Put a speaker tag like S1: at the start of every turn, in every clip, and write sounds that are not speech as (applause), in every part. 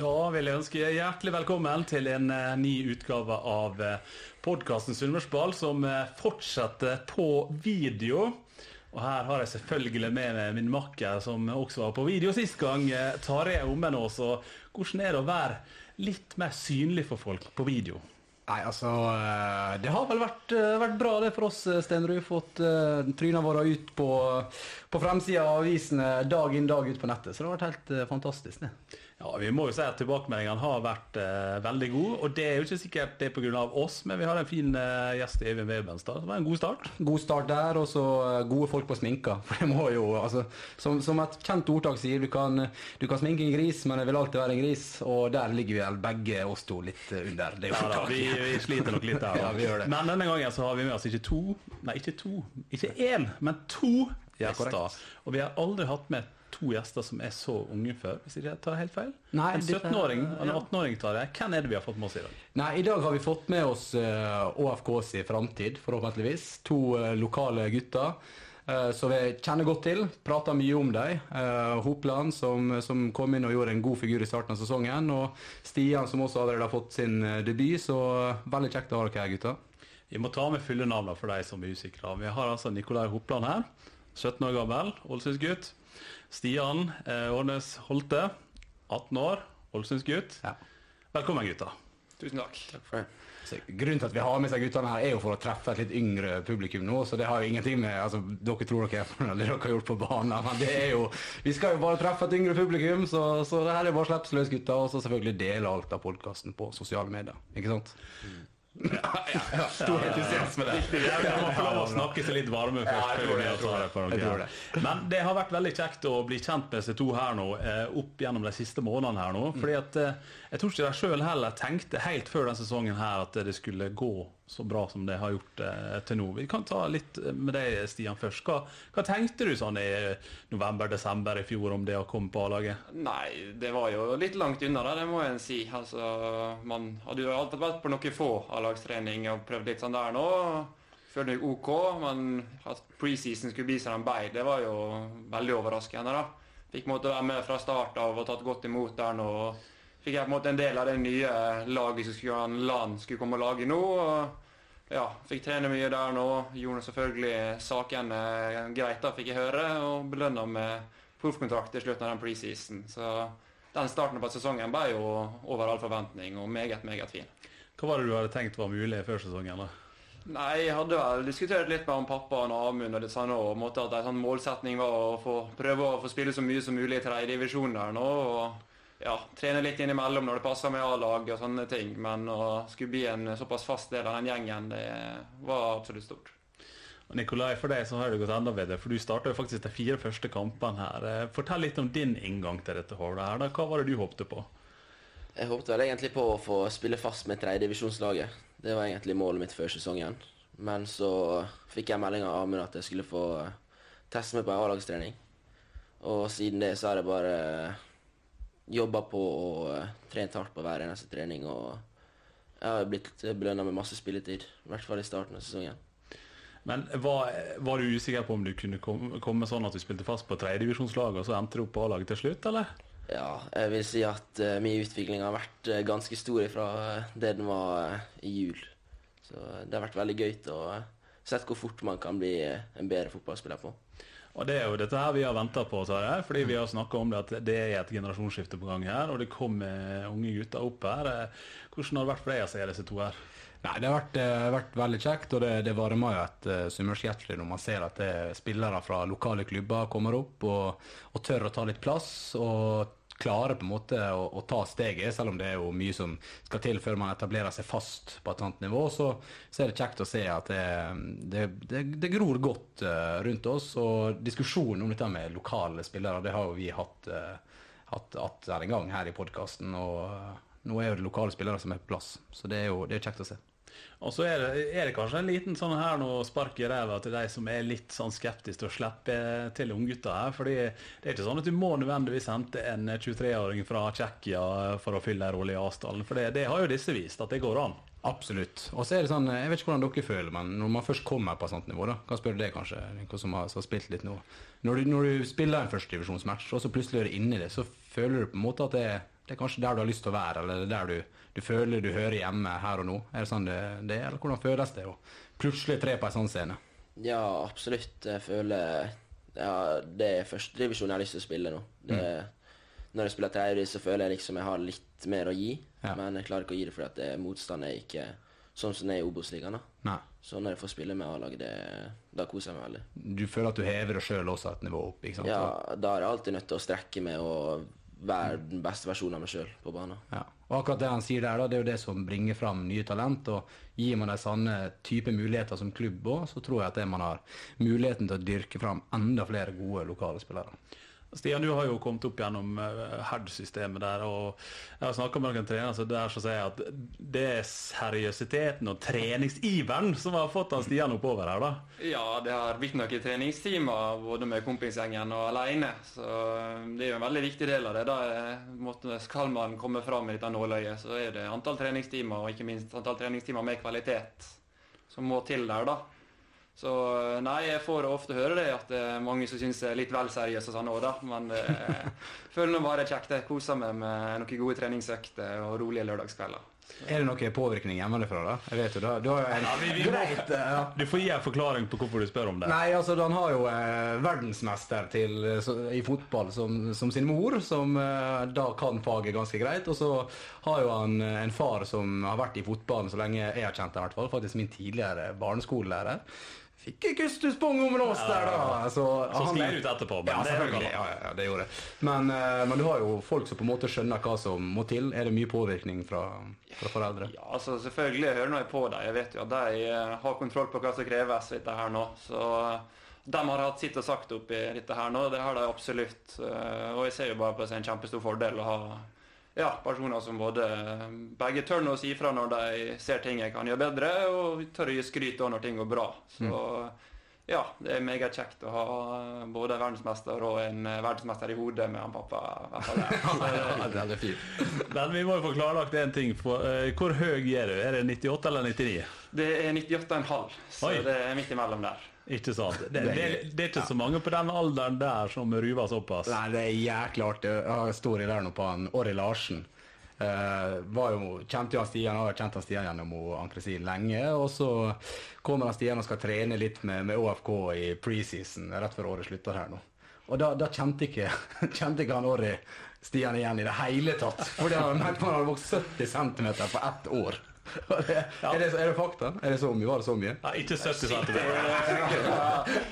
S1: Da vil jeg ønske hjertelig velkommen til en eh, ny utgave av uh, podkasten Sunnmørsball, som eh, fortsetter på video. Og her har jeg selvfølgelig med meg min makker, som også var på video sist gang, Tarjei Ommenås. Og hvordan er det å være litt mer synlig for folk på video?
S2: Nei, altså eh, Det har vel vært, eh, vært bra det for oss, eh, Stenrud. Fått uh, tryna våre ut på, på fremsida av avisene dag inn dag ut på nettet. Så det har vært helt eh, fantastisk. det.
S1: Ja, Vi må jo si at tilbakemeldingene har vært eh, veldig gode. Og det er jo ikke sikkert det er pga. oss, men vi har en fin eh, gjest i Even Webenstad. Det var en god start.
S2: God start der, og så eh, gode folk på sminka. For det må jo, altså, som, som et kjent ordtak sier, du kan, du kan sminke en gris, men det vil alltid være en gris. Og der ligger vi vel begge oss to litt eh, under. det
S1: Ja, da, vi, vi sliter nok litt der. (laughs)
S2: Ja, vi gjør det.
S1: Men denne gangen så har vi med oss ikke to, nei ikke to, ikke én, men to gjester. og vi har aldri hatt med to gjester som er så unge før, hvis ikke jeg tar helt feil.
S2: Nei,
S1: en 17-åring og en 18-åring tar det. Hvem er det vi har fått med oss i dag?
S2: Nei, I dag har vi fått med oss ÅFKs i framtid, forhåpentligvis. To eh, lokale gutter uh, som vi kjenner godt til. Prater mye om dem. Hopland, som, som kom inn og gjorde en god figur i starten av sesongen. Og Stian, som også allerede har fått sin eh, debut. Så eh, veldig kjekt å ha dere her, gutter.
S1: Vi må ta med fulle navn for de som er usikre. Vi har altså Nikolai Hopland her. 17 år gammel, Ålesundsgutt. Stian eh, Årnes Holte, 18 år, Ålesundsgutt.
S2: Ja.
S1: Velkommen, gutter.
S3: Tusen takk. Takk for.
S2: Så grunnen til at vi har med seg guttene her, er jo for å treffe et litt yngre publikum nå. Så det har jo ingenting med altså, Dere tror dere er fornøyd med det dere har gjort på banen, men det er jo Vi skal jo bare treffe et yngre publikum, så, så det her er bare slipp løs, gutta. Og så selvfølgelig dele alt av podkasten på sosiale medier. Ikke sant? Ja, ja, ja. Stor entusiasme der.
S1: Man må få lov å snakke seg litt varme først.
S2: Jeg tror det, jeg tror det. Jeg.
S1: Men det har vært veldig kjekt å bli kjent med disse to her nå, eh, opp gjennom de siste månedene her nå. Fordi at eh, jeg tror ikke de sjøl heller tenkte helt før den sesongen her at det skulle gå så bra som det har gjort eh, til nå. Vi kan ta litt med deg, Stian, først. Hva, hva tenkte du sånn i november-desember i fjor om det å komme på A-laget?
S4: Nei, det var jo litt langt unna, det, det må en si. Altså, man hadde jo alltid vært på noen få A-lagstrening og prøvd litt sånn der nå. Følte meg OK, men at preseason skulle bli som den ble, det var jo veldig overraskende. da. Fikk måtte være med fra start av og tatt godt imot der nå. Fikk jeg på en måte en del av det nye laget som skulle, LAN skulle komme og lage nå. og ja, Fikk trene mye der nå. Gjorde selvfølgelig sakene greit, da fikk jeg høre. Og belønna med proffkontrakt i slutten av den preseason. Så den starten på sesongen ble jo over all forventning og meget, meget fin.
S1: Hva var det du hadde tenkt var mulig før sesongen? da?
S4: Nei, jeg hadde vel diskutert litt med pappa og Amund og det sånn, og måtte at en sånn målsetning var å få, prøve å få spille så mye som mulig i tredjedivisjon der nå. og ja, Trene litt innimellom når det passer med A-lag og sånne ting. Men å skulle bli en såpass fast del av den gjengen, det var absolutt stort.
S1: Og Nikolai, for deg så har det gått enda bedre, for du starta jo faktisk de fire første kampene her. Eh, Fortell litt om din inngang til dette hullet her. da. Hva var det du håpte på?
S5: Jeg håpet vel egentlig på å få spille fast med tredjedivisjonslaget. Det var egentlig målet mitt før sesongen. Men så fikk jeg melding av Amund at jeg skulle få teste meg på en A-lagstrening. Og siden det så har jeg bare jobba på og eh, trent hardt på hver eneste trening. Og jeg har blitt belønna med masse spilletid. I hvert fall i starten av sesongen.
S1: Men var, var du usikker på om du kunne komme, komme sånn at du spilte fast på tredjedivisjonslaget, og så endte du opp på A-laget til slutt, eller?
S5: Ja, jeg vil si at uh, min utvikling har vært uh, ganske stor fra eh, det den var eh, i jul. Så det har vært veldig gøy å uh, se hvor fort man kan bli eh, en bedre fotballspiller på.
S1: Og det er jo dette her vi har venta på, Tarjei. Fordi vi har snakka om det at det er et generasjonsskifte på gang her. Og det kommer unge gutter opp her. Eh, Hvordan har det vært for deg å se disse to her?
S2: Nei, Det har vært, eh, vært veldig kjekt, og det, det varmer jo et uh, sunnmørshjerte når man ser at er spillere fra lokale klubber kommer opp og, og tør å ta litt plass. og klarer på en måte å, å, ta steget, selv om det er jo mye som skal til før man etablerer seg fast på et annet nivå, så, så er det kjekt å se at det, det, det, det gror godt uh, rundt oss. Og diskusjonen om dette med lokale spillere, det har jo vi hatt, uh, hatt, hatt en gang her i podkasten. Og uh, nå er jo det lokale spillere som er på plass, så det er jo det er kjekt å se.
S1: Og så er det, er det, kanskje en liten sånn her nå spark i ræva til de som er litt sånn skeptiske til å slippe til unggutter her. fordi det er ikke sånn at du må nødvendigvis hente en 23-åring fra Tsjekkia for å fylle en rolle i Asdalen. For det, det, har jo disse vist, at det går an.
S2: Absolutt. Og så er det sånn, Jeg vet ikke hvordan dere føler, men når man først kommer på et sånt nivå, da, kan spørre deg kanskje, hva som har, har spilt litt nå. Når du, når du spiller en førstedivisjonsmatch, og så plutselig er du inne i det, så føler du på en måte at det er det er kanskje der du har lyst til å være, eller der du, du føler du hører hjemme her og nå. Er det sånn det, det er, eller hvordan føles det å plutselig tre på en sånn scene?
S5: Ja, absolutt. Jeg føler ja, Det er førstedivisjon jeg har lyst til å spille nå. Det, mm. Når jeg spiller tredje, så føler jeg liksom jeg har litt mer å gi. Ja. Men jeg klarer ikke å gi det fordi at motstanden er ikke sånn som det er i Obos-ligaen. Så når jeg får spille med A-laget, da koser jeg meg veldig.
S2: Du føler at du hever deg sjøl også et nivå opp? ikke sant?
S5: Ja, da er jeg alltid nødt til å strekke meg og være den beste versjonen av meg sjøl på banen.
S2: Ja. Og akkurat det han sier der, da, det er jo det som bringer fram nye talent. og Gir man de sanne type muligheter som klubb òg, så tror jeg at man har muligheten til å dyrke fram enda flere gode lokale spillere.
S1: Stian, du har jo kommet opp gjennom HERD-systemet der. og Jeg har snakka med noen trenere så der så sier at det er seriøsiteten og treningsiveren som har fått han Stian oppover her, da?
S4: Ja, det har blitt noen treningstimer både med kompisgjengen og alene. Så eh, det er jo en veldig viktig del av det. da måtte, Skal man komme fram med dette nåløyet, så er det antall treningstimer, og ikke minst antall treningstimer med kvalitet, som må til der, da. Så nei, jeg får ofte høre det at det er mange som syns jeg er litt vel seriøs og sånn òg, da. Men jeg eh, (laughs) føler nå bare kjekt. Jeg koser meg med noen gode treningsøkter og rolige lørdagskvelder.
S2: Er det noe påvirkning hjemmefra, da? Jeg vet jo, da, du har jo en ja, vi, vi greit
S1: ja. Du får gi en forklaring på hvorfor du spør om det.
S2: Nei, altså, Han har jo eh, verdensmester til, så, i fotball som, som, sin mor, som eh, da kan faget ganske greit. Og så har jo han eh, en far som har vært i fotballen så lenge jeg har kjent ham, i hvert fall. Faktisk min tidligere barneskolelærer. Fikk ikke Kustusbong om oss der, da!
S1: Så, så sklir det ut etterpå.
S2: Men ja, selvfølgelig. Ja, ja, det gjorde det. Men, uh, men, du har jo folk som på en måte skjønner hva som må til. Er det mye påvirkning fra, fra foreldre?
S4: Ja, altså selvfølgelig. Jeg hører noe på dem. Jeg vet jo at de uh, har kontroll på hva som kreves dette her nå. Så de har hatt sitt og sagt oppi dette her nå. Det har de absolutt. og jeg ser jo bare på det som en kjempestor fordel å ha ja, personer som både begge tør å si ifra når de ser ting jeg kan gjøre bedre, og tør å gi skryt når ting går bra. Så mm. ja, det er meget kjekt å ha både en verdensmester og en verdensmester i hodet med han pappa. (laughs)
S2: ja, det er fint.
S1: Men vi må jo få klarlagt én ting. Eh, hvor høy er du? Er det 98 eller 99?
S4: Det er 98,5, så Oi. det er midt imellom der.
S1: Ikke sant. Det, det, det er ikke så mange på den alderen der som ruver såpass.
S2: Nei, det er jæklig artig. Jeg har stor der nå på han Orri Larsen. Uh, var jo, kjente han Stian, har kjent han Stian gjennom Ann-Kristin lenge. Og så kommer han Stian og skal trene litt med, med OFK i preseason rett før året slutter her nå. Og da, da kjente, ikke, (laughs) kjente ikke han Orri Stian igjen i det hele tatt. Fordi han mente han hadde vokst 70 cm på ett år. Det, ja. er, det, er, det, fakta? Er det så mye? Var det så mye?
S1: Ja, ikke 70 cm.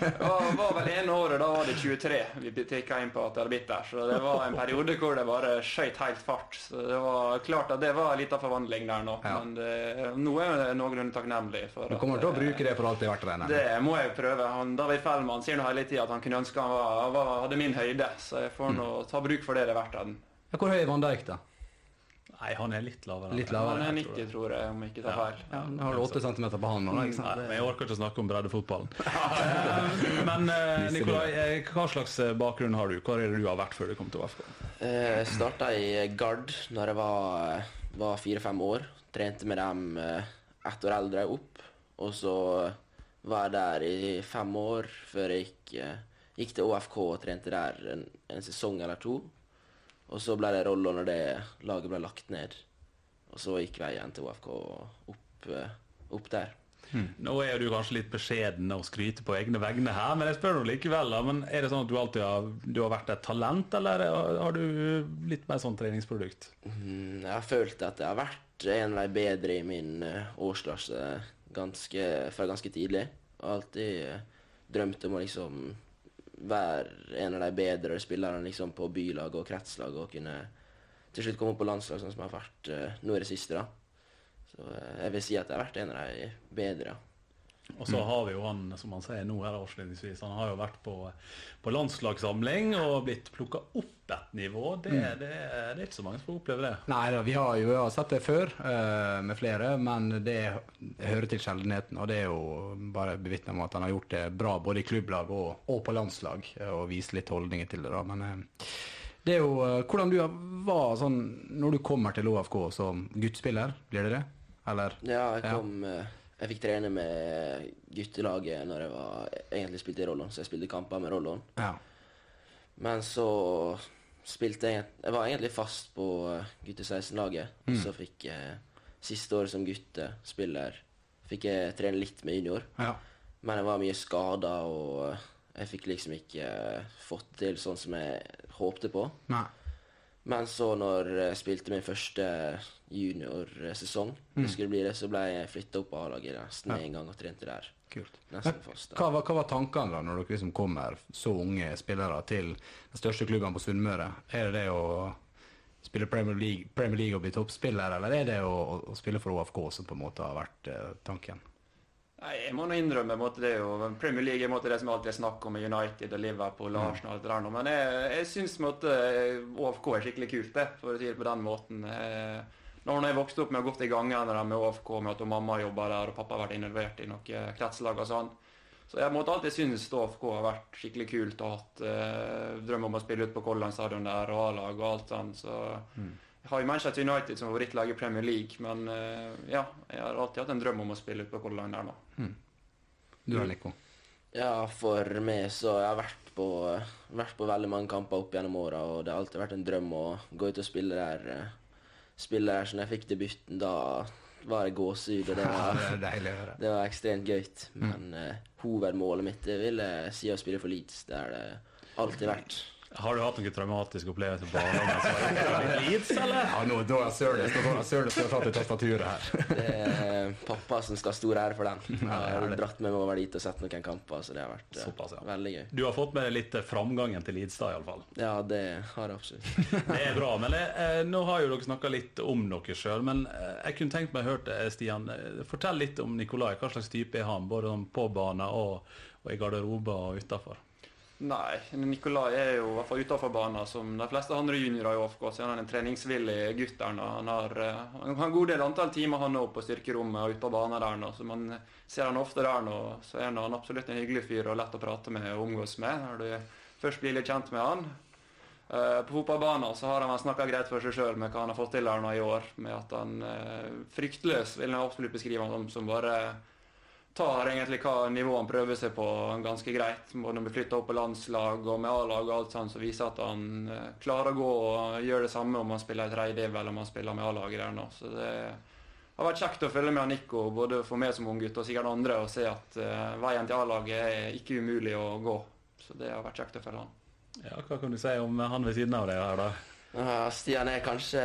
S4: det var, var vel ene året, da var det 23 vi tikka inn på at det hadde blitt der. Så det var en periode hvor det bare skøyt helt fart. Så det var klart at det var en liten forvandling der nå. Ja. Men det, nå er jeg noenlunde takknemlig. For
S2: du kommer til å bruke det for alt det er verdt?
S4: Det, det må jeg prøve. Han, David Fellmann sier nå hele tida at han kunne ønske han var, var, hadde min høyde, så jeg får nå ta bruk for det det er verdt.
S2: Hvor høy er Van Dijk, da?
S1: Nei, han er litt lavere.
S2: Litt lavere
S4: han er 90, tror jeg, om jeg ikke tar feil.
S2: Ja, ja, har du 8 cm på han nå, ikke sant?
S1: Nei, men jeg orker ikke å snakke om breddefotballen. (laughs) men uh, Nikolai, eh, hva slags eh, bakgrunn har du? Hva er det du har vært før du kom til AFK?
S5: Jeg starta i Gard når jeg var fire-fem år. Trente med dem ett år eldre opp. Og så var jeg der i fem år før jeg gikk, gikk til ÅFK og trente der en, en sesong eller to. Og så ble det rolla når det laget ble lagt ned. Og så gikk veien til OFK opp, eh, opp der.
S1: Nå er jo du kanskje litt beskjeden og skryter på egne vegne her, men jeg spør nå likevel. da, men Er det sånn at du alltid har, du har vært et talent, eller har du litt mer sånn treningsprodukt?
S5: Mm, Jeg har følt at jeg har vært en vei bedre i min eh, årsklasse ganske, fra ganske tidlig. Jeg har alltid eh, drømt om å liksom være en av de bedre spillerne liksom, på bylag og kretslag og kunne til slutt komme på landslag, sånn som jeg har vært eh, nå i det siste. da. Så eh, jeg vil si at jeg har vært en av de bedre. Ja.
S1: Og så har vi jo han, som han sier nå her avslutningsvis, han har jo vært på, på landslagssamling og blitt plukka opp et nivå. Det, det, det er ikke så mange som får oppleve det.
S2: Nei da, vi har jo vi har sett det før uh, med flere, men det hører til sjeldenheten. Og det er jo bare bevitna om at han har gjort det bra både i klubblag og, og på landslag, eh, og vist litt holdninger til det. da, men uh, det er jo uh, hvordan du var sånn når du kommer til OFK som guttspiller, blir det det? Eller?
S5: Ja, jeg kom eh, Jeg fikk trene med guttelaget når jeg var, egentlig spilte i Rollon, så jeg spilte kamper med Rollon.
S2: Ja.
S5: Men så spilte jeg Jeg var egentlig fast på eh, gutte 16-laget.
S2: Mm.
S5: Så fikk jeg siste året som guttespiller fikk jeg trene litt med junior.
S2: ja.
S5: Men jeg var mye skada, og jeg fikk liksom ikke eh, fått til sånn som jeg håpte på.
S2: Nei.
S5: Men så når jeg spilte min første juniorsesong, mm. skulle bli det, så ble jeg flytta opp på A-laget nesten én ja. gang og trente der.
S2: Kult.
S5: Nesten fast.
S2: Hva var, hva var tankene da når dere liksom kommer så unge spillere til den største klubben på Sunnmøre? Er det det å spille Premier League, Premier League og bli toppspiller, eller er det å, å, å spille for OFK som på en måte har vært eh, tanken?
S4: Nei, jeg må nå innrømme på det jo Premier League er det som alltid er snakk om med United og Liverpool og Arsenal. og der nå, Men jeg, jeg syns ÅFK OFK er skikkelig kult, det, for å si det på den måten. Jeg, når jeg vokste opp med å gått i gangene med OFK, med at mamma jobba der og pappa har vært involvert i noen kretslag og sånn. Så jeg måtte alltid synes OFK har vært skikkelig kult og hatt eh, drøm om å spille ut på Kolland stadion der og A-lag og alt sånn. Så jeg har jo Manchester United som favorittlag i Premier League, men eh, ja, jeg har alltid hatt en drøm om å spille ut på Kolland der nå.
S2: Du da, Nico?
S5: Ja, for meg så jeg har vært på, vært på veldig mange kamper opp gjennom åra, og det har alltid vært en drøm å gå ut og spille der. eh, Spille der, som jeg fikk debuten, da var det gåsehud, og det
S2: Ja, (laughs)
S5: var,
S2: det
S5: var ekstremt gøy. Men eh, hovedmålet mitt det vil jeg si å spille for Leeds. Det har det alltid vært.
S1: Har du hatt noen traumatiske opplevelser på barndommen Leeds, eller?
S2: Ja, nå, da er Sørnes da har tatt i tastaturet her.
S5: Det er pappa som skal ha stor ære for den. Jeg har dratt med meg over dit og sett noen kamper, så det har vært eh,
S1: Såpass, ja.
S5: veldig gøy.
S1: Du har fått med deg litt eh, framgangen til Leeds, da, iallfall.
S5: Ja, det har jeg absolutt. (laughs)
S1: Det er bra. Men eh, nå har jo dere snakka litt om dere sjøl. Men jeg kunne tenkt meg å høre Stian. Fortell litt om Nikolai. Hva slags type er han? Både sånn på banen og, og i garderober og utafor.
S4: Nei, Nikolai er jo i hvert fall utenfor banen. Som de fleste andre juniorer i AFK. så er han en treningsvillig gutt der nå. Han har, eh, en god del antall timer han nå på styrkerommet og ute på banen der nå. Så man ser han ofte der nå. Så er han absolutt en hyggelig fyr og lett å prate med og omgås med når du først blir litt kjent med han. Eh, På fotballbanen så har han snakka greit for seg sjøl med hva han har fått til her nå i år. Med at han eh, fryktløs vil jeg absolutt beskrive han som, som bare tar egentlig hva nivå han prøver seg på ganske greit. Både når blir flytta opp på landslag og med A-lag og alt sånt, så viser at han eh, klarer å gå og gjøre det samme om han spiller i tredjediv eller om han spiller med A-laget der nå. Så det har vært kjekt å følge med Nico, både for meg som unggutt og sikkert andre, og se at eh, veien til A-laget er ikke umulig å gå. Så det har vært kjekt å følge han.
S1: Ja, hva kan du si om han ved siden av deg her, da?
S5: Stian er kanskje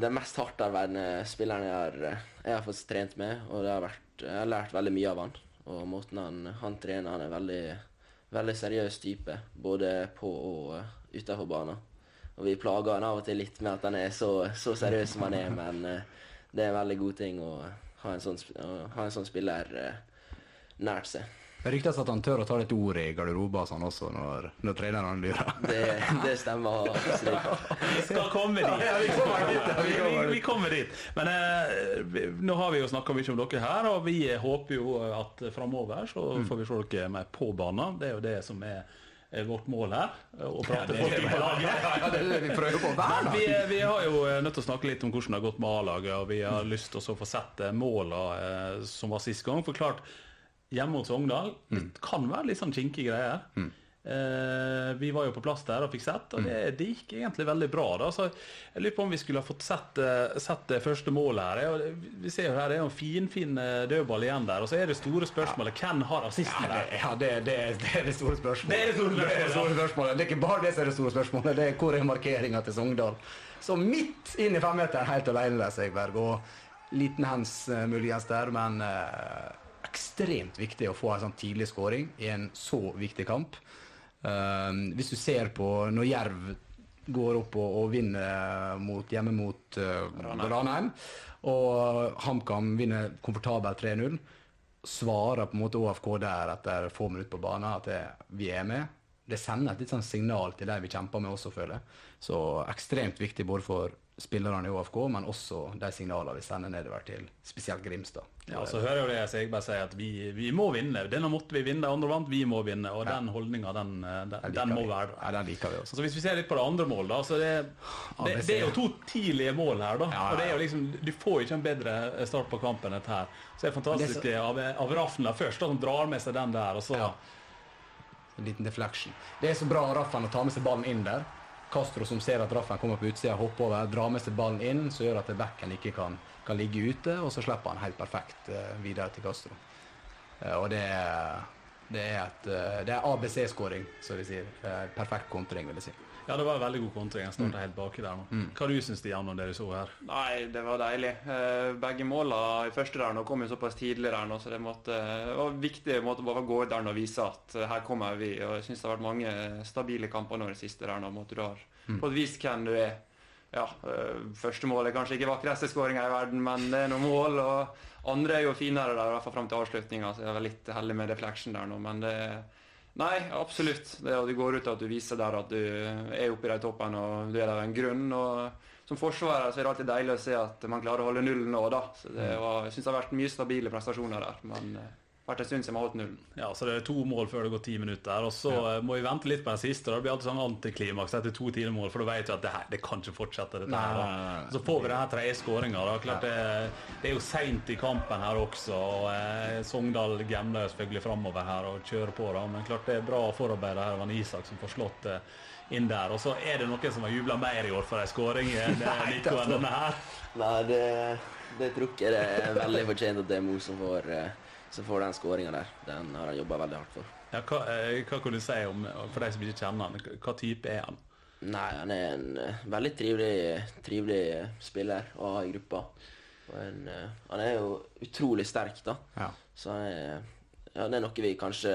S5: den mest hardtarbeidende spilleren jeg har, jeg har fått trent med. Og har vært, jeg har lært veldig mye av han. Og måten han, han trener Han er veldig, veldig seriøs type. Både på og uh, utenfor banen. Og vi plager han av og til litt med at han er så, så seriøs som han er, men eh, det er en veldig god ting å ha en sånn, ha en sånn spiller eh, nært seg.
S2: Det ryktes at han tør å ta litt ord i garderoben sånn også når, når treneren lurer.
S5: Det, det stemmer.
S1: Vi skal komme dit. vi, kommer dit. Vi, vi kommer dit. Men eh, vi, nå har vi jo snakka mye om dere her, og vi håper jo at framover så får vi se dere mer på banen. Det er jo det som er eh, vårt mål her. Å prate folk på laget.
S2: Ja, det er det vi prøver på hver dag.
S1: vi, vi har jo eh, nødt til å snakke litt om hvordan det har gått med A-laget, og vi har lyst til å få sett eh, måla eh, som var sist gang. For klart, hjemme hos Sogndal det kan være litt sånn kinkige greier. Eh, vi var jo på plass der og fikk sett, og det, det gikk egentlig veldig bra. da, så Jeg lurer på om vi skulle ha fått sett, eh, sett det første målet her. Vi ser jo her, Det er jo en finfin fin eh, dødball igjen der. Og så er det store spørsmålet hvem har assisten
S2: Ja,
S1: der?
S2: det, ja det, det, det er det store spørsmålet.
S1: Det er det store
S2: Det er store spørsmålet. Det er ikke bare det som er det store spørsmålet, det er hvor er markeringa til Sogndal. Så midt inn i femmeteren, helt alene Segberg. Og liten hands eh, muligens der, men eh, ekstremt viktig å få en sånn tidlig skåring i en så viktig kamp. Uh, hvis du ser på når Jerv går opp og, og vinner mot, hjemme mot uh, Ranheim, og HamKam vinner komfortabelt 3-0, svarer på en måte ÅFK der etter få minutter på banen at det, vi er med. Det sender et litt sånn signal til de vi kjemper med også, føler jeg. Så ekstremt viktig både for spillerne i ÅFK, men også de signalene vi sender nedover til spesielt Grimstad.
S1: Ja, så hører jeg jo det Segberg sier, at vi, vi må vinne. Denne måtte vi vinne, andre vant, vi må vinne. Og den holdninga, den, eh, den,
S2: Den
S1: den må
S2: vi.
S1: være.
S2: Ja, den liker vi også.
S1: Så Hvis vi ser litt på det andre målet, da, så det, det,
S2: det
S1: det er jo to tidlige mål her. da,
S2: Ja, ja,
S1: og det er jo liksom, Du får jo ikke en bedre start på kampen enn dette her. Så det er fantastisk
S2: det
S1: av, av Rafna først, da, som drar med seg den der. og så...
S2: Ja. En liten deflection. Det er så bra av Raffan å ta med seg ballen inn der. Castro som ser at Raffan kommer på utsida, hopper over, drar med seg ballen inn, så gjør at backen ikke kan, kan ligge ute, og så slipper han helt perfekt eh, videre til Castro. Eh, og det er, det er et eh, Det er ABC-skåring, som vi sier. Perfekt kontring, vil jeg si.
S1: Ja, det var en veldig god kontring. Jeg
S2: Mm.
S1: helt baki der nå. Hva du syns du Jan, om det du så her?
S4: Nei, det var deilig. Eh, Begge måla i første der nå kom jo såpass tidlig der nå, så det, måtte, det var viktig måte bare å gå ut der nå og vise at eh, her kommer vi. Og jeg syns det har vært mange stabile kamper nå i det siste der nå. Måte du har fått vist hvem du er. Ja, eh, første mål er kanskje ikke vakreste skåringa i verden, men det er noen mål. Og andre er jo finere der, i hvert fall fram til avslutninga, så jeg var litt heldig med refleksjon der nå, men det Nei, absolutt. Det du går ut og at du viser der at du er oppe i de toppen og du er der av en grunn. og Som forsvarer så er det alltid deilig å se at man klarer å holde nullen nå, da. Så det var, jeg syns det har vært mye stabile prestasjoner der. Men eh, vært en stund siden vi har holdt nullen.
S1: Ja, så Det er to mål før det går ti minutter. Og så ja. må vi vente litt på den siste. Da blir det alltid sånn antiklimaks etter to tidlige mål, for da vet du at det her, det kan ikke fortsette. dette her.
S2: Nei,
S1: da.
S2: nei, nei.
S1: Så får vi denne tredje skåringa. Klart det, det er jo seint i kampen her også. og eh, Sogndal gambler jo selvfølgelig framover her og kjører på. da, Men klart det er bra forarbeid her. Van Isak som får slått eh, inn der. Og så er det noen som har jubla mer i år for ei skåring enn eh, (laughs) Nico enn denne her.
S5: Nei, det, det tror jeg det er veldig fortjent at det er Mo som får, eh, som får den skåringa der. Den har han jobba veldig hardt for.
S1: Ja, hva, eh, hva kan du si om, for de som ikke kjenner han, hva type er han?
S5: Nei, han er en eh, veldig trivelig, trivelig eh, spiller å ha i gruppa. En, han er jo utrolig sterk, da.
S2: Ja.
S5: Så han er, ja, det er noe vi kanskje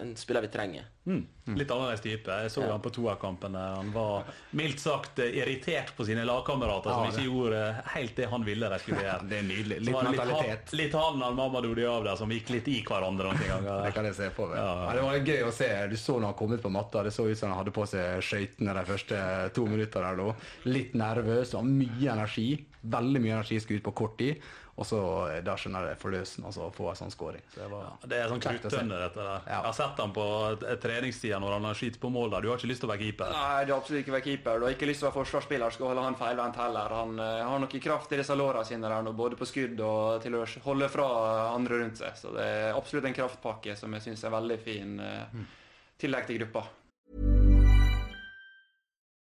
S5: En spiller vi trenger.
S1: Mm. Litt annerledes type. Jeg så
S5: Ja.
S1: han på toerkampen. der Han var mildt sagt eh, irritert på sine lagkamerater som
S2: Ja,
S1: ikke gjorde eh, helt det han ville de skulle gjøre.
S2: Det er nydelig. Litt mentalitet.
S1: Litt, han og Mamadou Diab der som gikk litt i hverandre noen (laughs)
S2: Det kan jeg se på meg.
S1: Ja,
S2: det var gøy å se. Du så når han kom ut på matta, det så ut som han hadde på seg skøytene de første to minuttene. der da. Litt nervøs, og mye energi. Veldig mye energi skulle ut på kort tid. Og så eh, da skjønner jeg det forløsende å få en sånn scoring. Så det var
S1: Det er sånn kruttønne, dette der.
S2: Ja.
S1: Jeg har sett han på eh, treningstida når han har skyter på mål der. Du har ikke lyst til å være keeper?
S4: Nei, du har absolutt ikke vært keeper. Du har ikke lyst til å være forsvarsspiller. Skal holde han feilvendt heller. Han uh, har noe kraft i disse låra sine der nå, både på skudd og til å holde fra andre rundt seg. Så det er absolutt en kraftpakke som jeg syns er veldig fin Uh, tillegg til gruppa.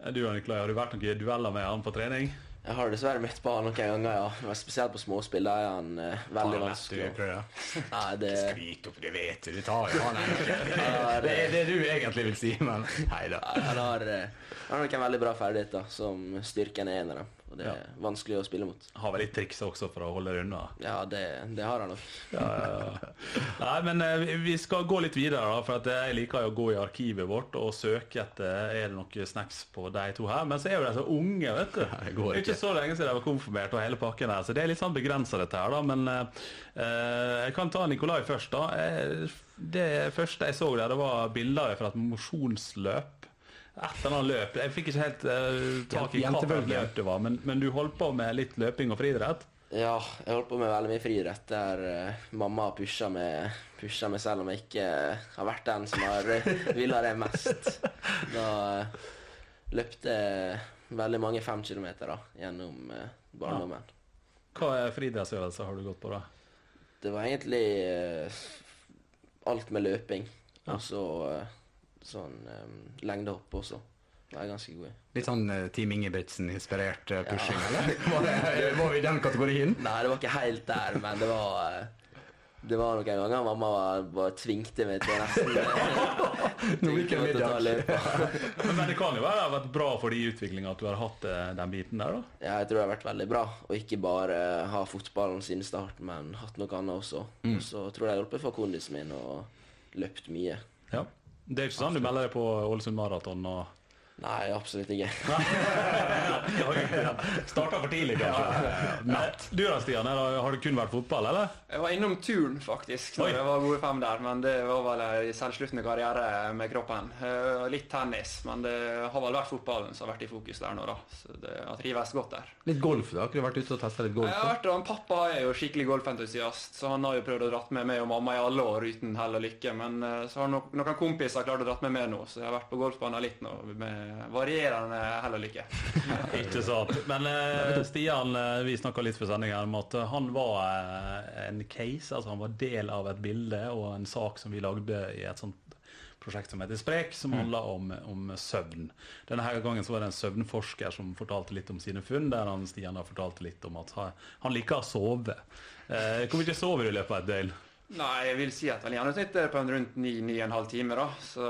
S1: Du Nikolai, har du vært noen dueller med han på trening?
S5: Jeg har dessverre møtt på han noen ganger, ja. Men Spesielt på småspill. Da er han eh, veldig vanskelig.
S2: du. (laughs)
S5: Nei, det,
S2: Skryt opp, det vet du. Du tar jo han (laughs) Det er det du egentlig vil si, men nei da.
S5: han har, eh, han har noen veldig bra ferdigheter, som styrken er en av dem. Og det er vanskelig å spille mot.
S1: Har vel litt triks også for å holde det unna.
S5: Ja, det, det har han nok.
S1: Ja, ja, ja. Nei, men eh, vi- skal gå litt videre, da, for at jeg liker jo å gå i arkivet vårt og søke etter er det noe snacks på de to her. Men så er jo de så unge, vet du. (laughs)
S2: det går ikke.
S1: ikke så lenge siden de var konfirmert og hele pakken her, så det er litt sånn begrensa dette her, da. Men eh, eh, jeg kan ta Nikolai først, da. Eh, Det første jeg så der, det var bilder fra et mosjonsløp. Et eller annet løp. Jeg fikk ikke helt uh, tak i hva løp det var, men, men du holdt på med litt løping og friidrett?
S5: Ja, jeg holdt på med veldig mye friidrett der uh, mamma pusha meg, pusha meg selv om jeg ikke uh, har vært den som har villa det mest. Da uh, løpte veldig mange fem kilometer da, gjennom uh, barndommen.
S1: Hva er friidrettsøvelser har du gått på, da?
S5: Det var egentlig alt med løping. Og så eh, sånn eh, lengdehopp også. Det er ganske god.
S2: Litt sånn uh, Team Ingebrigtsen-inspirert uh, pushing, eller? Var, det, var vi i den kategorien? (laughs)
S5: Nei, det var ikke helt der, men det var eh, Det var noen ganger mamma var, bare tvingte meg til nesten (laughs) (laughs)
S2: Nå gikk jeg
S5: å
S2: middag.
S1: Men det kan jo være det har vært bra for de utviklinga at du har hatt eh, den biten der, da.
S5: Ja, jeg tror det har vært veldig bra. Og ikke bare ha fotballen siden start, men hatt noe annet også.
S2: Mm.
S5: Så tror jeg det har hjulpet for kondisen min og løpt mye.
S1: Ja. Det er ikke sånn du melder deg på Ålesund Maraton og
S5: Nei, absolutt ikke. (laughs)
S1: Starta for tidlig, kanskje. Eh, Du da, Stian, er har det kun vært fotball, eller?
S4: Jeg var innom turn, faktisk, når
S1: Oi.
S4: jeg var gode fem der. Men det var vel en selvsluttende karriere med kroppen. Eh, Litt tennis, men det har vel vært fotballen som har vært i fokus der nå, da. Så det, jeg trives godt der.
S2: Litt golf, da? Har du vært ute og testa litt golf?
S4: Jeg har vært, og Pappa er jo skikkelig golfentusiast, så han har jo prøvd å dra med meg og mamma i alle år uten hell og lykke. Men eh, så har no noen kompiser klart å dra med meg nå, så jeg har vært på golfbanen litt nå med varierende hell og lykke. (laughs)
S1: Ikke sant. Men eh, Stian, eh, vi snakka litt for sending her om at eh, han var eh, en case, altså han var del av et bilde og en sak som vi lagde i et sånt prosjekt som heter Sprek, som handla om, om søvn. Denne her gangen så var det en søvnforsker som fortalte litt om sine funn, der han Stian har fortalt litt om at han, han liker å sove. Eh, Hvor mye sover du i løpet av et døgn?
S4: Nei, jeg vil si at vel gjennomsnittet er på en rundt 9-9,5 timer, da. Så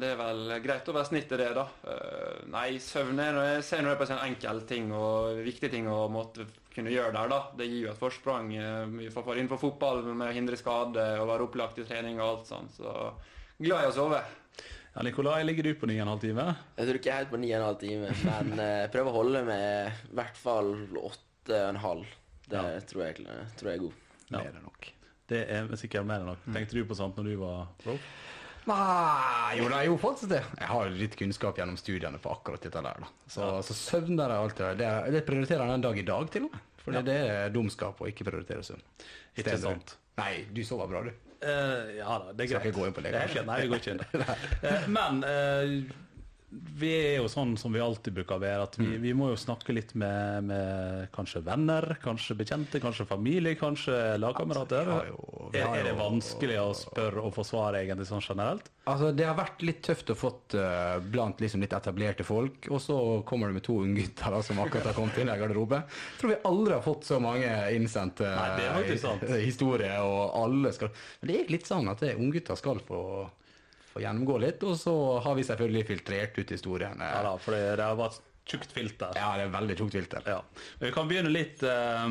S4: det er vel greit over snittet, det, da. Eh, nei, søvn er Jeg ser nå det på en sånn enkel ting og viktig ting å måtte kunne gjøre der, da. Det gir jo et forsprang eh, innenfor fotball med å hindre skade og være opplagt i trening og alt sånt. Så glad i å sove.
S1: Ja, Nikolai, ligger du på 9,5 timer?
S5: Jeg tror ikke jeg er helt på 9,5 timer, men eh, jeg prøver å holde med i hvert fall 8,5. Det
S1: Ja.
S5: tror, jeg, tror jeg er god.
S1: Ja.
S2: Mer enn nok.
S1: Det er sikkert mer enn nok. Tenkte du på sånt når du var pro?
S2: Nei, jo, da, jo faktisk det. Jeg har litt kunnskap gjennom studiene på akkurat dette der. da. Så, så søvn der er alltid Det, det prioriterer jeg den dag i dag, til og med. For det er dumskap å ikke prioritere søvn.
S1: Ikke sant.
S2: Nei, du sover bra, du.
S1: Uh, ja da, det er greit.
S2: Skal ikke gå inn på det, kanskje?
S1: Nei, vi går ikke inn der. uh, (laughs) Men eh, vi er jo sånn som vi alltid bruker å være, at
S2: Mm.
S1: vi, vi må jo snakke litt med, med kanskje venner, kanskje bekjente, kanskje familie, kanskje lagkamerater.
S2: Vi vi
S1: Er, er det vanskelig å spørre og få svar egentlig sånn generelt?
S2: Altså, Det har vært litt tøft å få uh, blant liksom litt etablerte folk, og så kommer det med to unggutter som akkurat har kommet inn i garderobe. Jeg tror vi aldri har fått så mange
S1: innsendte
S2: hi- (laughs) historier, og alle skal Men det er litt sånn at unggutter skal få, få gjennomgå litt, og så har vi selvfølgelig filtrert ut historiene.
S1: Ja da, for det, har vært tjukt filter.
S2: Ja, det er veldig tjukt filter.
S1: Ja. Vi kan begynne litt eh,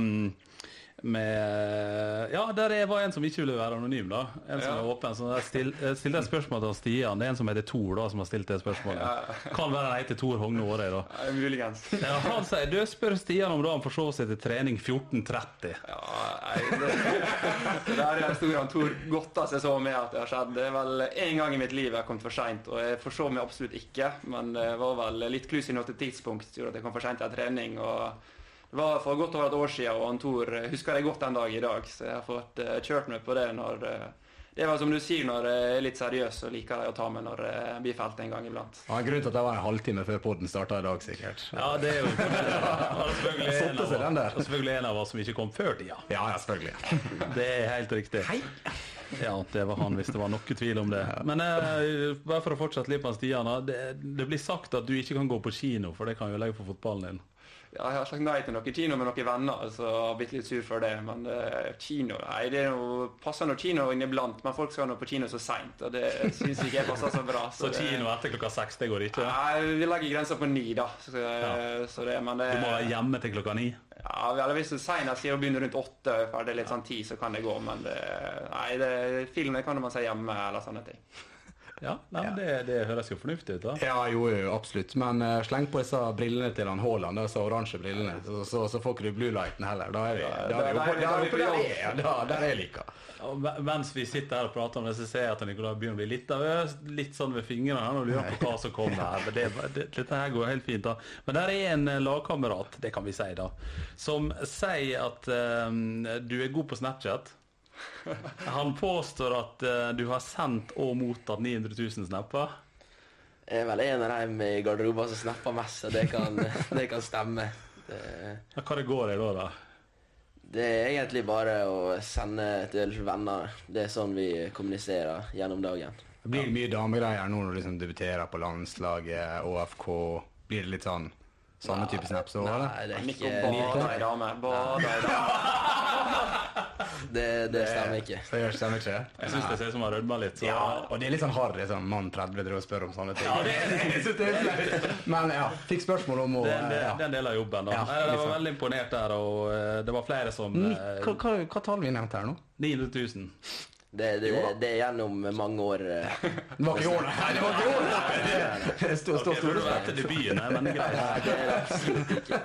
S1: med Ja, der er- var en som ikke ville være anonym, da. En som
S4: Ja.
S1: er åpen. Så jeg stilte et spørsmål til Stian. Det er en som heter Tor, da, som har stilt det spørsmålet. Kan være han heter Tor Hogne Aarøy, da.
S4: Ja, muligens.
S1: Ja, han sier du spør Stian om da han får se seg til trening 14.30.
S4: Ja, nei, det, (laughs) det der er en historie han Tor godter seg så med at det har skjedd. Det er vel én gang i mitt liv jeg har kommet for seint, og jeg forså meg absolutt ikke. Men det var vel litt klus i noe tidspunkt som gjorde at jeg kom for seint til en trening. og det var for godt over et år siden, og han Tor husker det godt den dag i dag. Så jeg har fått eh, kjørt meg på det når eh, Det er vel som du sier, når jeg er litt seriøs, og liker deg å ta med når jeg blir felt en gang iblant.
S2: Ja, grunnen til at det var en halvtime før podden starta i dag, sikkert.
S1: Ja, det er jo (laughs) Det selvfølgelig, en
S2: Satte den der.
S1: og selvfølgelig en av oss som ikke kom før tida.
S2: Ja, ja, selvfølgelig. (laughs)
S1: Det er helt riktig. Hei. Ja, det var han, hvis det var noe tvil om det. Men eh, bare for å fortsette litt på Stian. Det, det blir sagt at du ikke kan gå på kino, for det kan jo legge på fotballen din.
S4: Ja, jeg har sagt nei til noe kino med noen venner, så jeg har blitt litt sur for det. Men uh, kino Nei, det noe, passer nå kino inniblant, men folk skal nå på kino så seint, og det syns ikke jeg passer så bra. (laughs)
S1: Så
S4: det-
S1: kino etter klokka seks, det går ikke?
S4: Nei, vi legger grensa på ni, da. Så, så det, men det,
S1: Du må være hjemme til klokka ni?
S4: ja, eller Hvis du seinest sier å begynne rundt åtte, ferdig litt sånn ti, så kan det gå. Men det, nei, det, film kan man se hjemme eller sånne ting.
S1: Ja, nei, ja. det, det høres jo fornuftig ut, da.
S2: Ja, jo, jo, absolutt. Men uh, sleng på disse brillene til han Haaland, disse oransje brillene, så, så, så får ikke du blue lighten heller. Da er det, der jeg liker.
S1: Mens vi sitter her og prater om det, så ser jeg at Nicolai begynner å bli litt, nervøs, litt sånn ved fingrene her og lurer på hva som kommer her. Det, det, dette her går helt fint, da. Men der er en eh, lagkamerat, det kan vi si, da, som sier at um, du er god på Snapchat. (laughs) Han påstår at uh, du har sendt og mottatt 900 000 snapper.
S5: Jeg er vel en av dem i garderoben som snapper mest, så det kan, (laughs) det kan stemme. Det,
S1: Ja, Hva det går i da, da?
S5: det er egentlig bare å sende til venner. Det er sånn vi kommuniserer gjennom dagen.
S2: Det blir mye damegreier nå når du liksom debuterer på landslaget, ÅFK. Blir det litt sånn samme type snaps òg, eller?
S5: Nei, det er ikke
S4: bada i dame. Bada i (laughs) dame.
S5: Det, det stemmer ikke.
S2: Det stemmer ikke?
S1: Jeg syns det ser ut som han rødmer litt. Så.
S2: Ja, og det er litt sånn harry sånn mann 30 driver og spør om sånne ting. (laughs) Jeg synes det er flaut. Men ja, fikk spørsmål om å
S1: Det, det,
S2: ja.
S1: det er en del av jobben. da
S2: Ja,
S1: Nei, Jeg var
S2: liksom.
S1: veldig imponert der, og eh, det var flere som
S2: Ni-
S1: eh,
S2: Hva, hva, hva tall vi nevnte her nå?
S1: 900 000.
S5: Det, det, det er gjennom mange år. eh, (laughs)
S2: Det var ikke i år, nei. Det var ikke i år, nei. Det står
S1: Ok,
S2: står
S1: burde vært til debuten, men greit.
S5: Nei, det er absolutt ikke.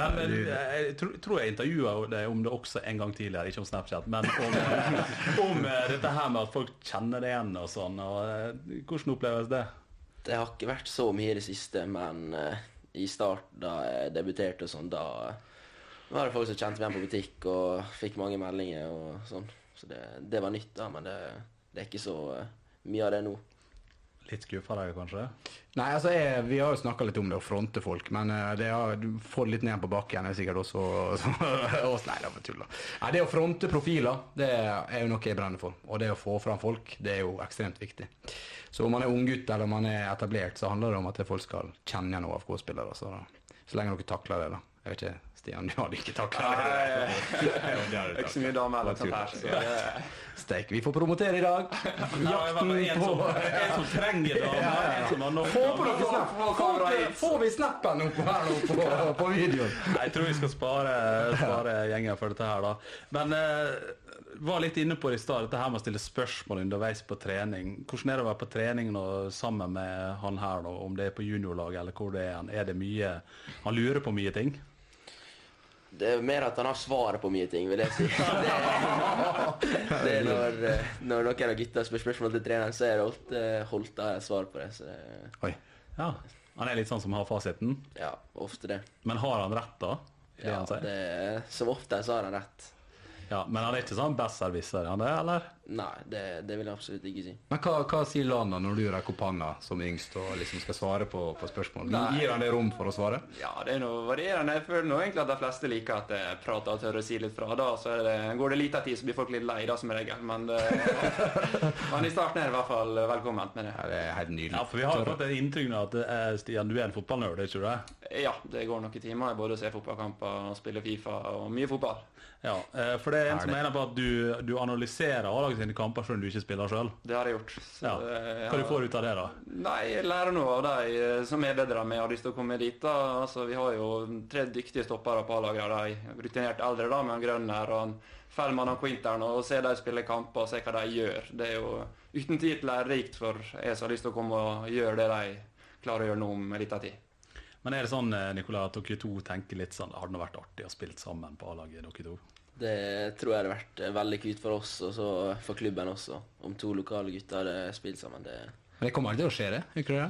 S1: Men men jeg tror, jeg intervjua deg om det også en gang tidligere, ikke om Snapchat, men om, (laughs) om eh, dette her med at folk kjenner det igjen og sånn. Og, eh, hvordan oppleves det?
S5: Det har ikke vært så mye i det siste, men eh, i start da jeg debuterte og sånn, da var det folk som kjente meg igjen på butikk og fikk mange meldinger og sånn. Så det, det var nytt, da, men det, det er ikke så eh, mye av det nå.
S1: Litt skuffa deg kanskje?
S2: Nei, altså jeg, Vi har jo snakka litt om det å fronte folk, men eh, det har, du får det litt ned på bakken er sikkert også. (laughs) Så, også nei, det var tull, da. Nei, Det å fronte profiler det er jo noe jeg brenner for. Og det å få fram folk det er jo ekstremt viktig. Så om man er unggutt eller om man er etablert, så handler det om at folk skal kjenne igjen AFK-spillere. Så, så lenge dere takler det, da. Jeg vet ikke, Stian, du hadde ikke takla (laughs) det?
S4: Det er ikke så mye damer eller sånt her, så det
S2: Steik, vi får promotere i dag. (laughs)
S1: Ja, på en, som, trenger damer, en som har nok
S2: Få dere snap! Får, får vi snappen opp her nå på, på videoen?
S1: Jeg tror vi skal spare, (laughs) spare gjengen for dette her, da. Men uh, var litt inne på det i stad, dette her med å stille spørsmål underveis på trening. Hvordan er det å være på trening nå, sammen med han her, nå, om det er på juniorlaget eller hvor det er han? Er det mye Han lurer på mye ting?
S5: Det er mer at han har svaret på mye ting, vil jeg si. Det (laughs) er, det er når, eh, når noen av gutta spør spørsmål til treneren, så er det alltid Holta har svar på det. Så det,
S2: Oi.
S1: Ja. Han er litt sånn som har fasiten.
S5: ja, ofte det.
S1: Men har han rett, da? Det
S5: Ja,
S1: han sier?
S5: det, som oftest har han rett.
S1: Ja, men han er ikke sånn besserwisser, er han det, eller?
S5: Nei, det, det vil jeg absolutt ikke si.
S2: Men hva, hva sier Lana når du rekker opp hånda som yngst og liksom skal svare på, på spørsmål?
S4: Nei.
S2: Gir han det rom for å svare?
S4: Ja, det er noe varierende. Jeg føler nå egentlig at de fleste liker at jeg prater og tør å si litt fra. Da så er det, går det lite tid, så blir folk litt lei, da, som regel. Men, det, (laughs) men i starten er det i hvert fall velkomment med det.
S2: Ja, det er helt nydelig.
S1: Ja, for vi har fått et inntrykk av at eh, Stian, du er en fotballnerd, ikke du det?
S4: Ja, det går noen timer. Både se fotballkamper og spille Fifa og mye fotball.
S1: Ja, eh, for det er en som mener på at du, du analyserer A-laget sine kamper selv om du ikke spiller selv.
S4: Det har jeg gjort. Så,
S1: Ja.
S4: eh,
S1: har... du får du ut av det, da?
S4: Nei, jeg lærer noe av de eh, som er bedre enn meg. Har lyst til å komme dit. da. Altså, Vi har jo tre dyktige stoppere på A-laget. De rutinert eldre da, med Grønner og han Fellmann og Quintern. Og se de spille kamper og se hva de gjør. Det er jo uten tvil lærerikt for jeg som har lyst til å komme og gjøre det de klarer å gjøre nå om en liten tid.
S1: Men er det sånn eh, Nicolai, at dere to tenker litt sånn Har det nå vært artig å spille sammen på A-laget, dere to?
S5: Det tror jeg hadde vært eh, veldig kult for oss og så for klubben også, om to lokale gutter hadde spilt sammen. Det
S2: Men det kommer til å skje, det? Ikke det?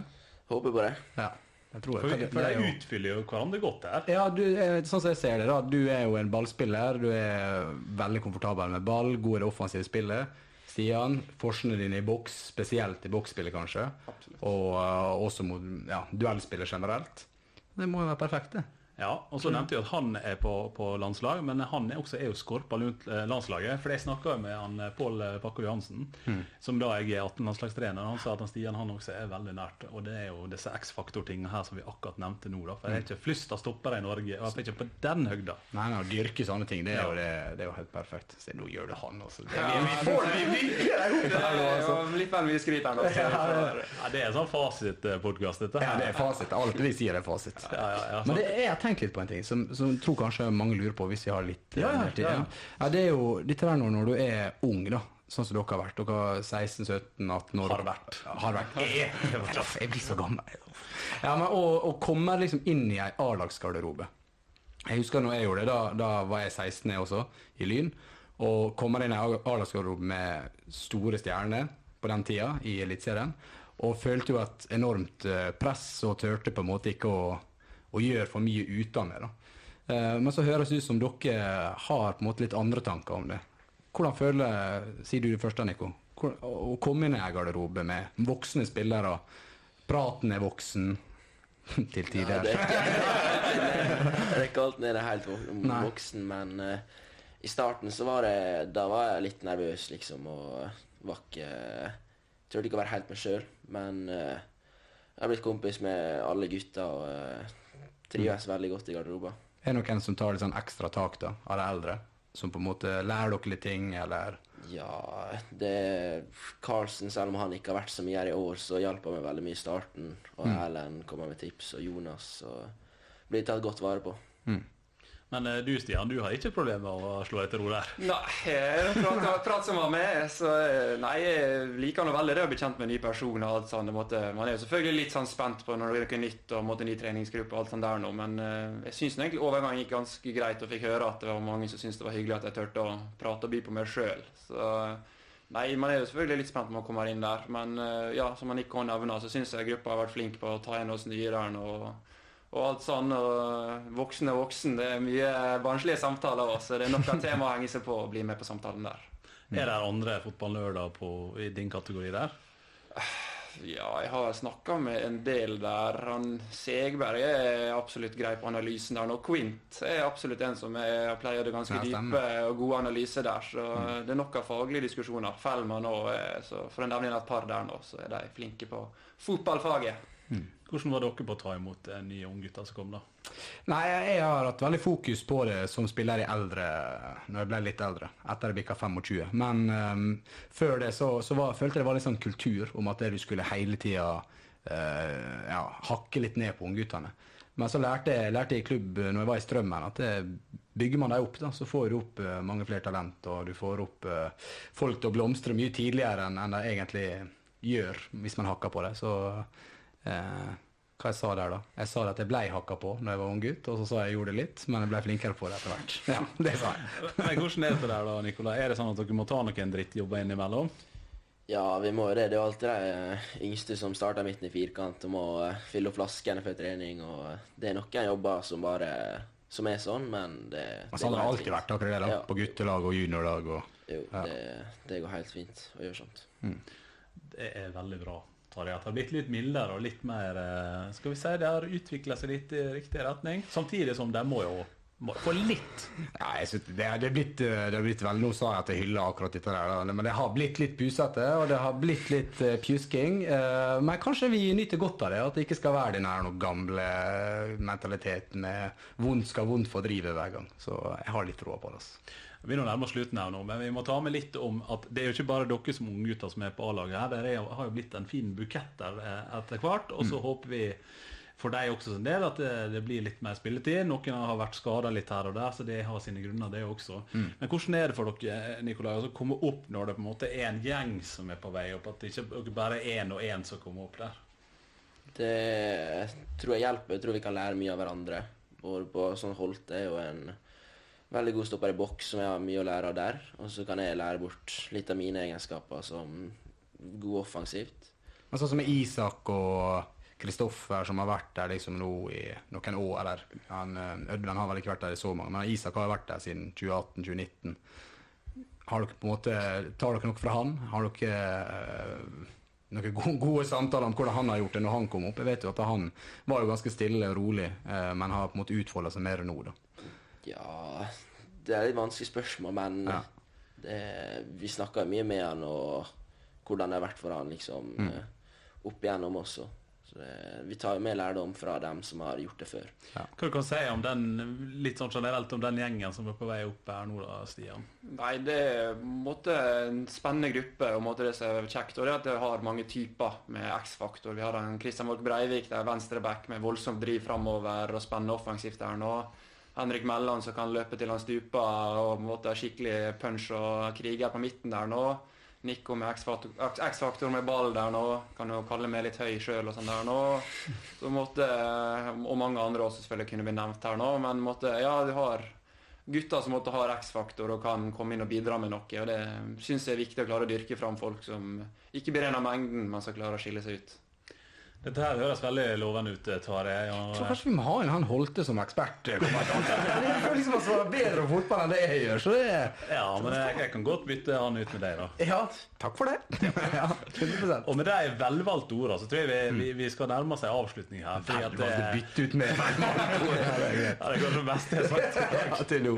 S5: Håper på det.
S2: Ja, jeg tror
S1: For,
S2: det.
S1: for
S2: det er
S1: de utfyller jo hverandre godt her.
S2: Ja, du, eh, sånn som jeg ser det da, du er jo en ballspiller, du er veldig komfortabel med ball, god i det offensive spillet. Stian, forsene dine i boks, spesielt i boksspillet kanskje, og uh, også mot ja, duellspillet generelt. Det må jo være perfekt, det.
S1: Ja, og så nevnte jeg at han er på, på landslag, men han er også er jo skorpa rundt eh, landslaget. For jeg snakka med han eh, Pål Bakke Johansen, som da jeg er 18-landslagstrener. Han sa at han Stian han også er veldig nært. Og det er jo disse X-faktor-tingene her som vi akkurat nevnte nå. da, For jeg er ikke flust av stoppere i Norge. Og jeg er ikke på den høgda.
S2: Nei, nei, å dyrke sånne ting, det er, jo, det, det er jo helt perfekt. Se, nå gjør det han altså. Det,
S4: Ja, vi får det, vi bygger det opp! Det er jo litt vel mye skryt her nå. vi
S1: Ja, Det er en sånn fasitpodkast, dette.
S2: ja, det er fasit. Alt vi sier, er fasit.
S1: Ja, ja, ja,
S2: Men det, er har tenkt litt på en ting som, som tror kanskje mange lurer på, hvis vi har litt eh,
S1: Ja, ja,
S2: mer tid.
S1: ja.
S2: Det er jo dette der når, du er ung, da. Sånn som dere har vært. Dere har 16-17-18 år.
S1: Har vært.
S2: Har vært. Jeg, jeg blir så gammel. Ja, men og, og kommer liksom inn i ei A-lagsgarderobe. Jeg husker når jeg gjorde det, da, da var jeg 16 jeg også, i Lyn. Og kommer inn i ei A-lagsgarderobe med store stjerner på den tida i Eliteserien. Og følte jo et enormt eh, press og turte på en måte ikke å, å gjør for mye ut av meg. da. Eh, Men så høres det ut som dere har på en måte litt andre tanker om det. Hvordan føler Sier du det første, Nico? Å komme inn i en garderobe med voksne spillere, praten er voksen (laughs) til
S5: Ja,
S2: tider.
S5: det, er ikke, (laughs) det er ikke alt nede helt voksen, men uh, i starten så var det Da var jeg litt nervøs, liksom, og var ikke Turte ikke å være helt meg sjøl. Men uh, jeg har blitt kompis med alle gutta og uh, trives veldig godt i garderoben.
S2: Er det noen som tar litt sånn ekstra tak da, av de eldre? Som på en måte lærer dere litt ting, eller
S5: Ja, det Carlsen, selv om han ikke har vært så mye her i år, så hjalp han meg veldig mye i starten. Og Erlend kommer med tips, og Jonas. Og blir tatt godt vare på.
S1: Men eh, du Stian, du har ikke problemer med å slå til ro der?
S4: Nei, prat prater som var med, så eh, nei, jeg liker nå veldig det å bli kjent med nye personer. og alt sånt. Måtte, man er jo selvfølgelig litt sånn spent på når det er noe nytt og måtte ny treningsgruppe og alt sånt der nå, men eh, jeg syns egentlig overgangen gikk ganske greit og fikk høre at det var mange som syntes det var hyggelig at jeg turte å prate og by på meg sjøl. Så nei, man er jo selvfølgelig litt spent når man kommer inn der, men eh, ja, som man ikke kan nevne, så syns jeg gruppa har vært flink på å ta inn oss nye der nå. Og alt sånn, og voksen er voksen. Det er mye barnslige samtaler òg, så det er nok av tema å henge seg på og bli med på samtalen der.
S1: Er det andre fotballnerder i din kategori der?
S4: Ja, jeg har snakka med en del der. Han Segberg er absolutt grei på analysen der. Og Quint er absolutt en som er, pleier det ganske dype og gode analyser der. Så det er nok av faglige diskusjoner. Fellmann òg, så for å nevne et par der nå, så er de flinke på fotballfaget.
S1: Hvordan var dere på å ta imot eh, nye unggutter som kom, da?
S2: Nei, jeg har hatt veldig fokus på det som spiller i eldre Når jeg ble litt eldre, etter jeg bikka 25. Men um, før det så, så var, følte jeg det var litt sånn kultur om at du skulle hele tida uh, ja, hakke litt ned på ungguttene. Men så lærte jeg, lærte jeg i klubb når jeg var i Strømmen, at det, bygger man dem opp, da, så får du opp uh, mange flere talent, og du får opp uh, folk til å blomstre mye tidligere enn, enn de egentlig gjør hvis man hakker på det. Så eh, hva jeg sa der, da? Jeg sa at jeg ble hakka på når jeg var ung gutt, og så sa jeg jeg gjorde det litt, men jeg ble flinkere på det etter hvert. Ja, (laughs) det sa jeg.
S1: Men hvordan er det der, da, Nikolai? Er det sånn at dere må ta noen drittjobber innimellom?
S5: Ja, vi må jo det. Det er jo alltid de eh, yngste som starter midten i firkant og må eh, fylle opp flaskene før trening. og eh, Det er noen jobber som bare som er sånn, men det,
S2: Men sånn har det alltid
S5: fint.
S2: vært, akkurat det, da.
S5: Ja.
S2: På guttelag og juniorlag og
S5: Jo,
S2: Ja.
S5: det, det går helt fint å gjøre sånt.
S1: Det er veldig bra. Tarjei, at det har blitt litt mildere og litt mer eh, Skal vi si det har utvikla seg litt i riktig retning? Samtidig som de må jo må få litt
S2: Ja, jeg synes det, det, er blitt, eh, det er blitt vel, Nå sa jeg at jeg hyller akkurat dette der, men det har blitt litt pusete, og det har blitt litt uh, pjusking. eh, men kanskje vi nyter godt av det, at det ikke skal være den her gamle mentaliteten med vondt skal vondt fordrive hver gang. Så jeg har litt troa på det. altså.
S1: Vi begynner å nærme oss slutten her nå, men vi må ta med litt om at det er jo ikke bare dere som unggutter som er på A-laget her. Det har jo blitt en fin bukett der eh, etter hvert. Og så håper vi for deg også sin del at det, det blir litt mer spilletid. Noen har vært skada litt her og der, så det har sine grunner, det også. Men hvordan er det for dere Nikolai, å komme opp når det på en måte er en gjeng som er på vei opp? At det ikke bare er én og én som kommer opp der?
S5: Det tror jeg hjelper. Jeg tror vi kan lære mye av hverandre. Både på sånn Holte er jo en veldig god stopper i boks, som jeg har mye å lære av der. Og så kan jeg lære bort litt av mine egenskaper som god offensivt.
S2: Men sånn som med Isak og Kristoffer, som har vært der liksom nå i noen år eller han, eh, Ødland har vel ikke vært der i så mange, men Isak har vært der siden 2018-2019. Har dere på en måte, Tar dere noe fra han? Har dere øh, noen gode, gode samtaler om hvordan han har gjort det når han kom opp. Jeg vet jo at han var jo ganske stille og rolig, øh, men har på en måte utfolda seg mer nå. da.
S5: Ja, det er litt vanskelig spørsmål, men
S2: Ja.
S5: det, vi snakka mye med han og hvordan det har vært for han liksom
S2: Mm.
S5: eh, opp igjennom også. Så det, vi tar jo med lærdom fra dem som har gjort det før.
S1: Hva kan du si om den, litt sånn generelt om den gjengen som er på vei opp her nå, da, Stian?
S4: Nei, det er måte en spennende gruppe, og måte det som er kjekt. Og det er at det har mange typer med X-faktor. Vi har en Christian Mork Breivik, det er venstreback med voldsomt driv framover og spennende offensivt der nå. Henrik Melland som kan løpe til han stuper og på en måte skikkelig punch og kriger på midten der nå. Nico med X-faktor med ball der nå. Kan jo kalle meg litt høy sjøl og sånn der nå. Så måtte, og mange andre også selvfølgelig kunne bli nevnt her nå. Men måtte, ja, du har gutter som måtte ha X-faktor og kan komme inn og bidra med noe. og Det syns jeg er viktig å klare å dyrke fram folk som ikke blir en av mengden, men som klarer å skille seg ut.
S1: Dette her høres veldig lovende ut, Tare. Jeg
S2: tror kanskje vi må ha en han Holte som ekspert. eh. (laughs) Jeg kan liksom svare svarer bedre om fotball enn det jeg gjør. så det.
S1: Ja, men jeg, jeg kan godt bytte han ut med deg, da.
S2: Ja, takk for det. Ja, 100
S1: Og med de velvalgte ordene så tror jeg vi, vi, vi skal nærme oss en avslutning her. Fordi at
S2: Velvalgte
S1: det,
S2: bytte ut med (laughs) (laughs) Ja, det er
S1: kanskje det beste jeg har sagt.
S2: Ja, til nå.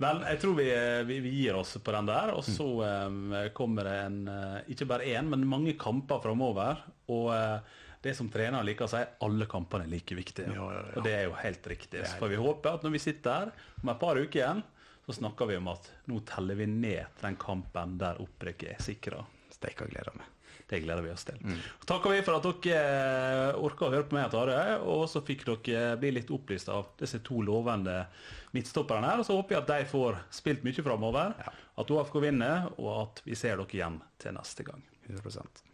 S1: Men jeg tror vi, vi, vi gir oss på den der, og så um, kommer det en, eh, ikke bare én, men mange kamper framover. Og eh, det som treneren liker å si, alle kampene er like viktige. Og det er jo helt riktig. Så får vi håpe at når vi sitter her om et par uker igjen, så snakker vi om at nå teller vi ned den kampen der opprykket er sikra.
S2: Steika gleder meg.
S1: Det gleder vi oss til. Mm. takker vi for at dere orka å høre på meg, Tare, og så fikk dere bli litt opplyst av disse to lovende midtstopperne her. Og så håper jeg at de får spilt mye framover, at OFK vinner, og at vi ser dere igjen til neste gang.
S2: 100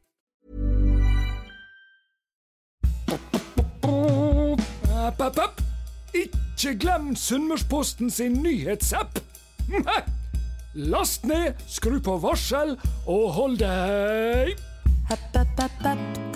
S6: App, app, app. Ikke glem Sunnmørsposten sin nyhetsapp! (laughs) Last ned, skru på varsel og hold deg
S7: Oppdatert.